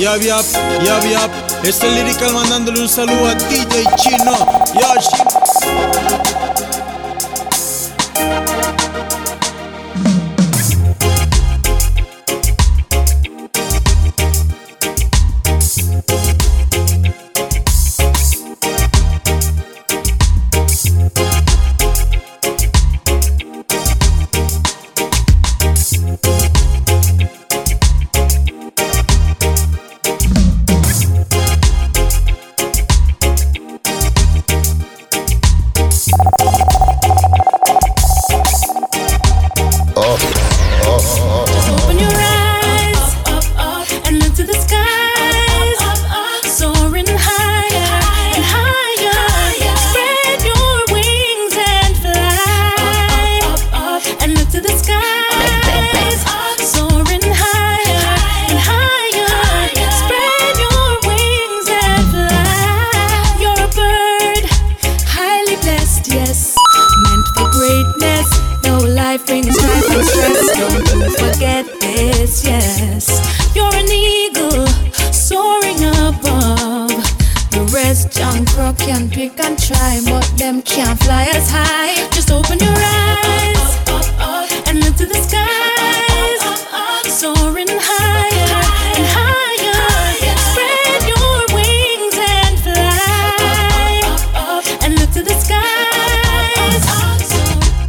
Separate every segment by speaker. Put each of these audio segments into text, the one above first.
Speaker 1: Yap, yap, yap, yap. Este Lyrical mandándole un saludo a DJ Chino. Ya,
Speaker 2: Junk rock can pick and try, but them can't fly as high. Just open your eyes and look to the skies, soaring higher and higher. Spread your wings and fly, and look to the skies.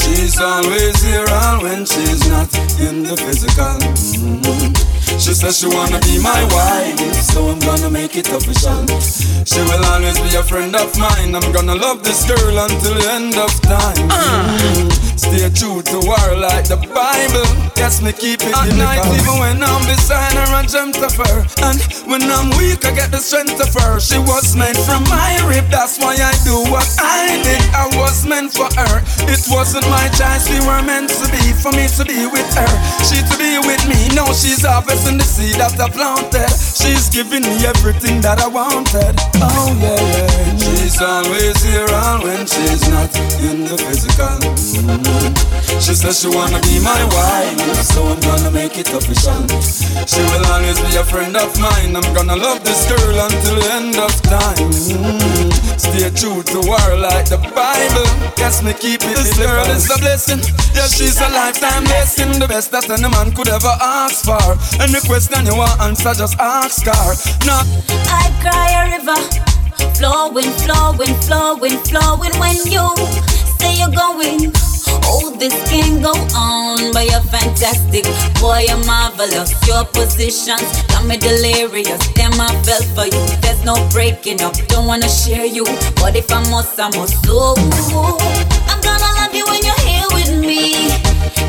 Speaker 3: She's always here when she's not in the physical. Mhm. She says she wanna be my wife, so I'm make it official. She will always be a friend of mine. I'm gonna love this girl until the end of time. Mhm. Stay true to her like the Bible. Yes, me keep it at night, even when I'm beside her, I dreamt of her. And when I'm weak, I get the strength of her. She was made from my rib, that's why I do what I did. I was meant for her. It wasn't my choice, we were meant to be. For me to be with her, she to be with me. Now she's harvesting the seed that I planted. She's giving me everything that I wanted. Oh yeah, yeah. She's always here and when she's not in the physical. Mhm. She says she wanna be my wife, so I'm gonna make it official. She will always be a friend of mine. I'm gonna love this girl until the end of time. Mhm. Stay true to her like the Bible. Yes, me keep it. This girl is a blessing. Yeah, she's a lifetime blessing. The best that any man could ever ask for. Any question you want answer, just ask her. No.
Speaker 4: I cry a river, flowing, flowing, flowing, flowing. When you say you're going, oh, this can go on. But you're fantastic, boy, you're marvelous. Your positions got me delirious. Damn, I fell for you. There's no breaking up. Don't wanna share you, but if I must, I must. So I'm gonna love you when you're here with me,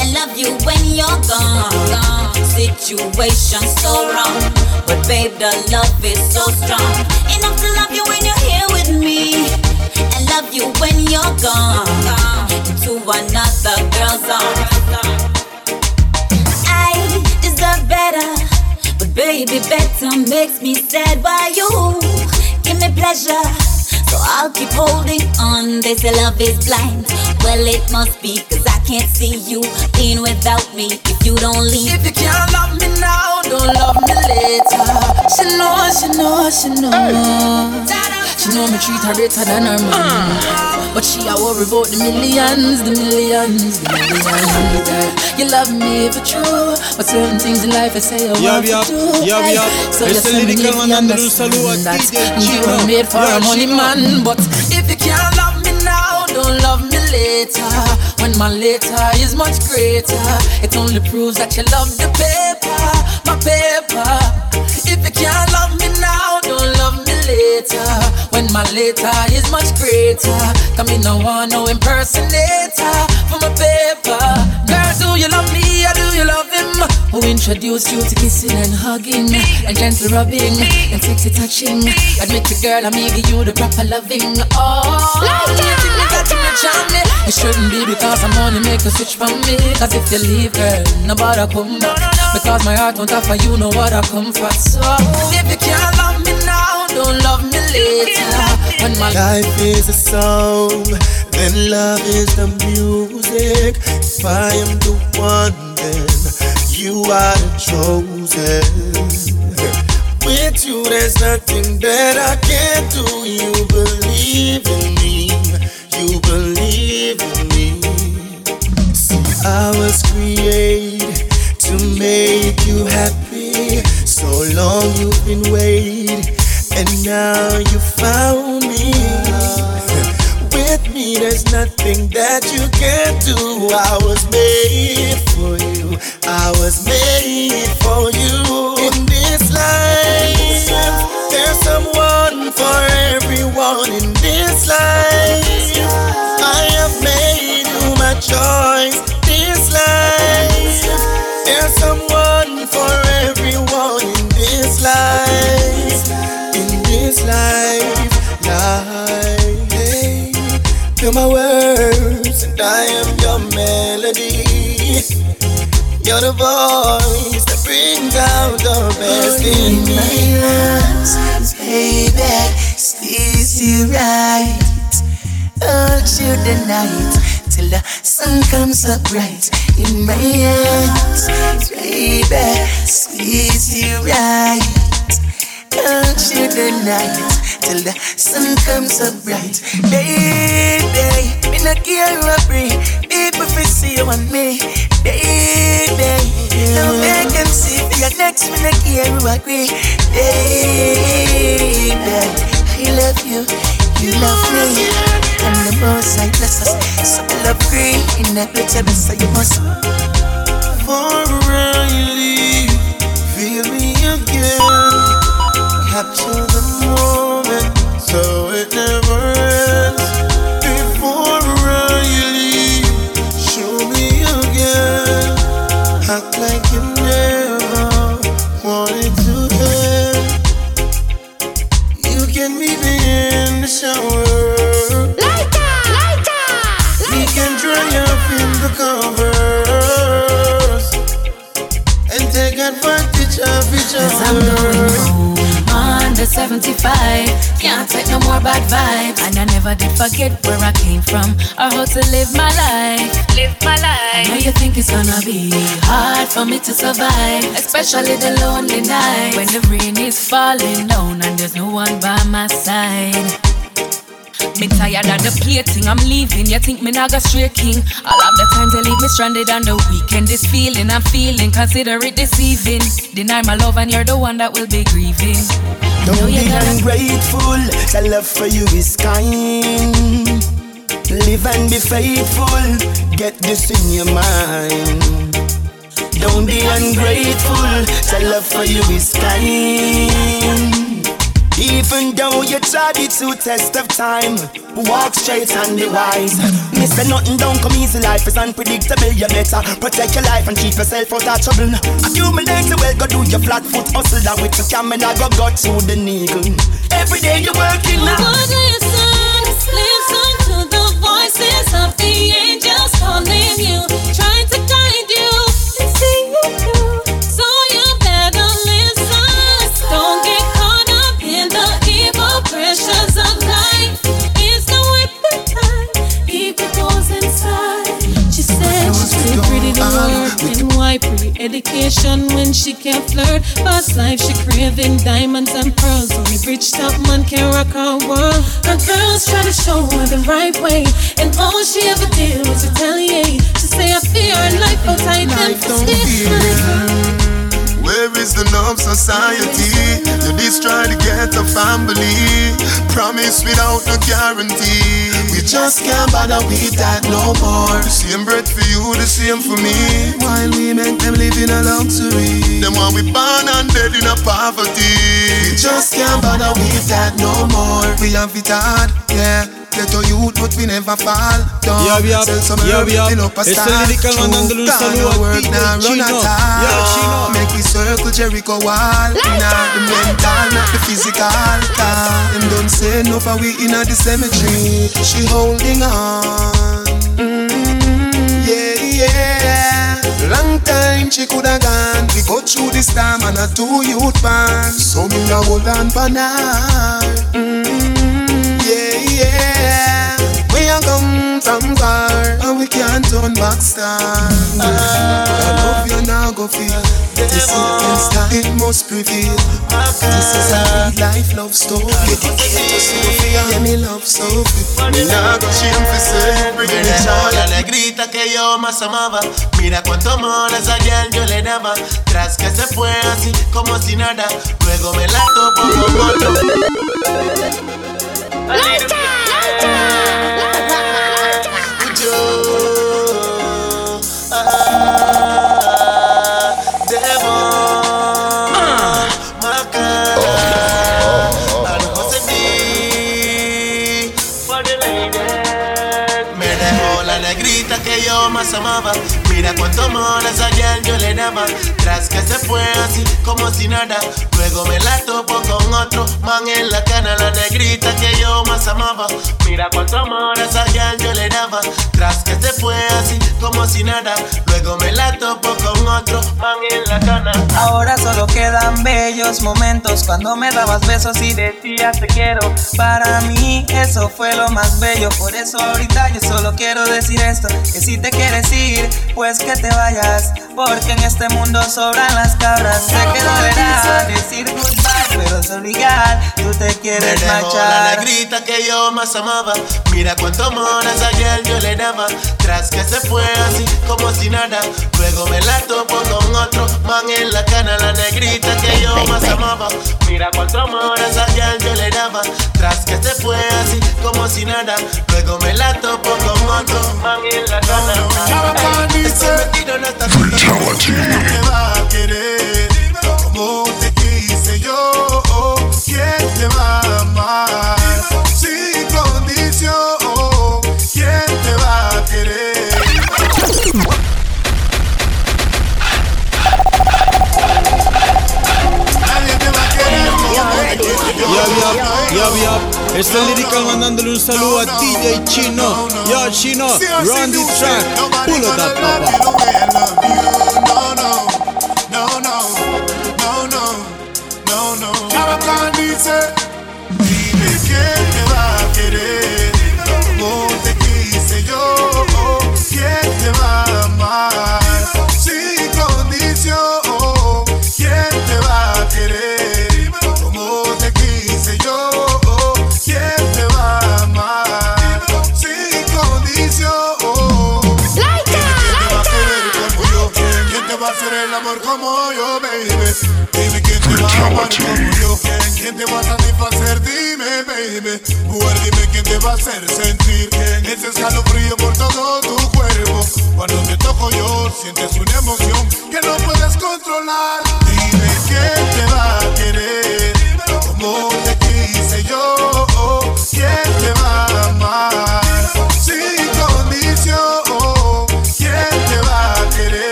Speaker 4: and love you when you're gone. Situation so wrong, but babe, the love is so strong. Enough to love you when you're here with me, and love you when you're gone. Into another girl's arms. I deserve better, but baby, better makes me sad. Why you give me pleasure? So I'll keep holding on. They say love is blind. Well, it must be, cause I can't see you being without me if you don't leave.
Speaker 5: If you can't love me now, don't love me later. She know, she know, she know. She know me treat her better than her man. Uh. But she a worry about the millions, the millions, the millions. You love me for true, but certain things in life I say I want
Speaker 1: yap,
Speaker 5: to do. Hey,
Speaker 1: yap.
Speaker 5: So
Speaker 1: Este
Speaker 5: listen,
Speaker 1: Lyrical
Speaker 5: if you
Speaker 1: mandándole un saludo a
Speaker 5: understand
Speaker 1: DJ
Speaker 5: that you were made for
Speaker 1: Ya,
Speaker 5: a money man, but if you can't love me now, don't love me later. When my later is much greater, it only proves that you love the paper, my paper. If you can't love me now, don't love me later. When my later is much greater, come in no one no impersonator do you love me or do you love him? Who introduced you to kissing and hugging and gentle rubbing and sexy touching? Admit it, girl, I'm give you the proper loving. Oh, like that, me. It shouldn't be because I'm only make a switch from me. Cause if you leave, girl, nobody come back. Because my heart won't offer you no what I come for. So if you can't love me don't love me later. When my
Speaker 6: Life is a song, then love is the music. If I am the one, then you are the chosen. With you, there's nothing that I can't do. You believe in me, you believe in me. See, I was created to make you happy. So long you've been waiting, now you found me. With me, there's nothing that you can't do. I was made for you. I was made for you. In this life, there's someone for everyone. In this life, I have made you my choice. Life, life. Hey, you're my words, and I am your melody. You're the voice that brings out the best in me.
Speaker 7: My arms, baby, squeeze you right. Hold you the night till the sun comes up bright in my arms, baby, squeeze you right. Hold you the night till the sun comes up bright, baby. Me not care who I people fi see you and me, baby. No make them see for your next, me not care who agree, baby. I love you, you love me, and the most I bless us. So I love green, in that picture, so you must.
Speaker 6: For you leave, feel me. Capture the moment so it never ends. Before you leave, show me again. Act like you never wanted to end. You can meet me in the shower. We can dry up in the covers and take advantage of each
Speaker 7: Cause I'm going
Speaker 6: other.
Speaker 7: Home on the 75. Can't take no more bad vibes. And I never did forget where I came from or how to live my life. Live my life. I know you think it's gonna be hard for me to survive, especially the lonely night when the rain is falling down and there's no one by my side. Me tired of the plating, I'm leaving. You think me not go straight king? All of the times they leave me stranded on the weekend. This feeling I'm feeling, consider it deceiving. Deny my love and you're the one that will be grieving.
Speaker 6: Don't
Speaker 7: you
Speaker 6: be ungrateful, the love for you is kind. Live and be faithful, get this in your mind. Don't be ungrateful, the love for you is kind. Even though you tried it to test of time, walk straight and be wise. Miss Mister nothing don't come easy, life is unpredictable. You better protect your life and keep yourself out of trouble. Accumulate the wealth, go do your flat foot hustle. And with your camera, go go through the needle. Every day you're working now.
Speaker 2: would listen? Listen to the voices of the angels calling you, trying to guide you and see you when she can't flirt. Past life she craving diamonds and pearls. Only rich top man can rock her world. Her girls try to show her the right way, and all she ever did was retaliate. She say I fear her life outside them
Speaker 6: Life
Speaker 2: for
Speaker 6: don't
Speaker 2: still.
Speaker 6: Where is the love society? You destroy the ghetto family. Promise without no guarantee. We just can't bother with that no more. The same bread for you, the same for me. While we make them live in a luxury. Them want we born and dead in a poverty. We just can't bother with that no more. We have it hard, yeah. Get a youth, but we never fall down.
Speaker 8: Yeah, we have-
Speaker 6: Sell some
Speaker 8: yeah, we have-
Speaker 6: fill up a
Speaker 8: it's the
Speaker 6: star.
Speaker 8: lyrical
Speaker 6: True,
Speaker 8: mandándole un
Speaker 6: God,
Speaker 8: saludo
Speaker 6: no
Speaker 8: a
Speaker 6: work,
Speaker 8: DJ
Speaker 6: nah, run at all.
Speaker 8: Yeah, Chino.
Speaker 6: Make we circle Jericho wall. Inna the mental, not the physical. Cause them don't say no for we inna the cemetery. She holding on. Mm, yeah, yeah. Long time she coulda gone. We go through this time and a two youth band. So me a hold on for now. Mm, yeah, yeah. We a come from far and we can't turn back star. I love you now, go feel. The sickness that it must prevail. This is a real life love story. Dedicated to Sophia, yeah, me love Sophie. Me nah go shame for say you bring me joy.
Speaker 9: La negrita que yo más amaba. Mira cuánto amor a esa girl yo le daba. Tras que se fue así como si nada. Luego me la topo con otro.
Speaker 6: ¡Lancha! ¡Lancha! ¡Lancha! Yo ah,
Speaker 9: debo algo de. Me dejó la negrita que yo más amaba Mira cuánto amor a yo le daba. Tras que se fue así como si nada. Luego me la topo con otro man en la cana. La negrita que yo más amaba. Mira cuánto amor a yo le daba. Tras que se fue así como si nada. Luego me la
Speaker 5: Ahora solo quedan bellos momentos. Cuando me dabas besos y decías te quiero. Para mí eso fue lo más bello, por eso ahorita yo solo quiero decir esto, que si te quieres ir, pues que te vayas, porque en este mundo sobran las cabras. Sé que dolerá decir goodbye, pero es obligado, tú te
Speaker 9: Me
Speaker 5: quieres
Speaker 9: dejó la
Speaker 5: marchar.
Speaker 9: negrita que yo más amaba. Mira cuánto amor a esa girl yo le daba. Tras que se fue así como si nada. Luego me la topo con otro man en la cana. La negrita que yo más amaba. Mira cuánto amor a esa girl yo le daba. Tras que se fue así como si nada. Luego me la topo con otro man en la cana. Ey, estoy metido en esta
Speaker 10: ¿Quién te va a querer? Como. ¿Quién te va a amar? Sin condición. ¿Quién te va a querer? Nadie te va a querer como
Speaker 1: Yap, yap, yap, yap. Este es Lyrical mandándole un saludo a DJ Chino. Yo, Chino, run the track. Pull it up.
Speaker 10: Yo, baby? Quién te va a como yo. ¿Quién te va a satisfacer? Dime, baby. Mujer, dime quién te va a hacer sentir ese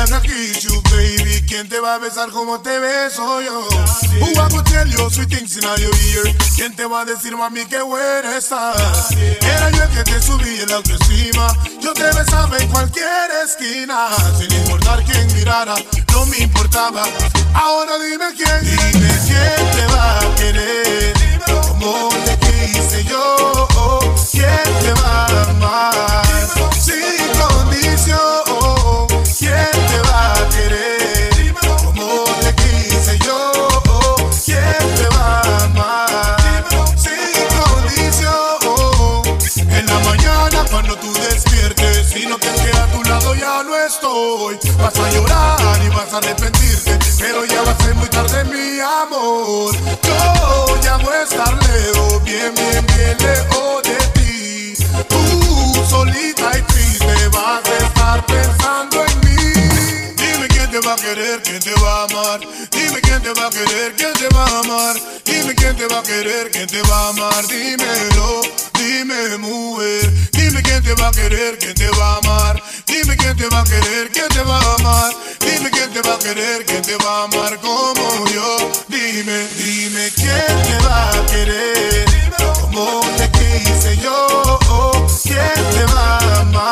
Speaker 10: I go kiss you baby? ¿Quién te va a besar como te beso yo? Who I go tell you sweet things in your ear? ¿Quién te va a decir, mami, qué buena estás? Era yo el que te subí en la autoestima. Yo te besaba en cualquier esquina. Sin importar quién mirara, no me importaba. Ahora dime quién. Dime quién te va a querer. Como te quise yo. ¿Quién te va a amar? Vas a llorar y vas a arrepentirte, pero ya va a ser muy tarde mi amor. Yo ya voy a estar lejos, bien, bien, bien lejos de ti. Tú solita y triste vas a estar pensando en mí. Dime quién te va a querer, quién te va a amar. Dime quién te va a querer, quién te va a amar. Dime quién te va a querer, quién te va a amar. Dímelo, dime mujer, dime quién te va a querer, quién te va a amar, dime quién te va a querer, quién te va a amar, dime quién te va a querer, quién te va a amar como yo, dime, dime quién te va a querer, como te quise yo, oh, quién te va a amar.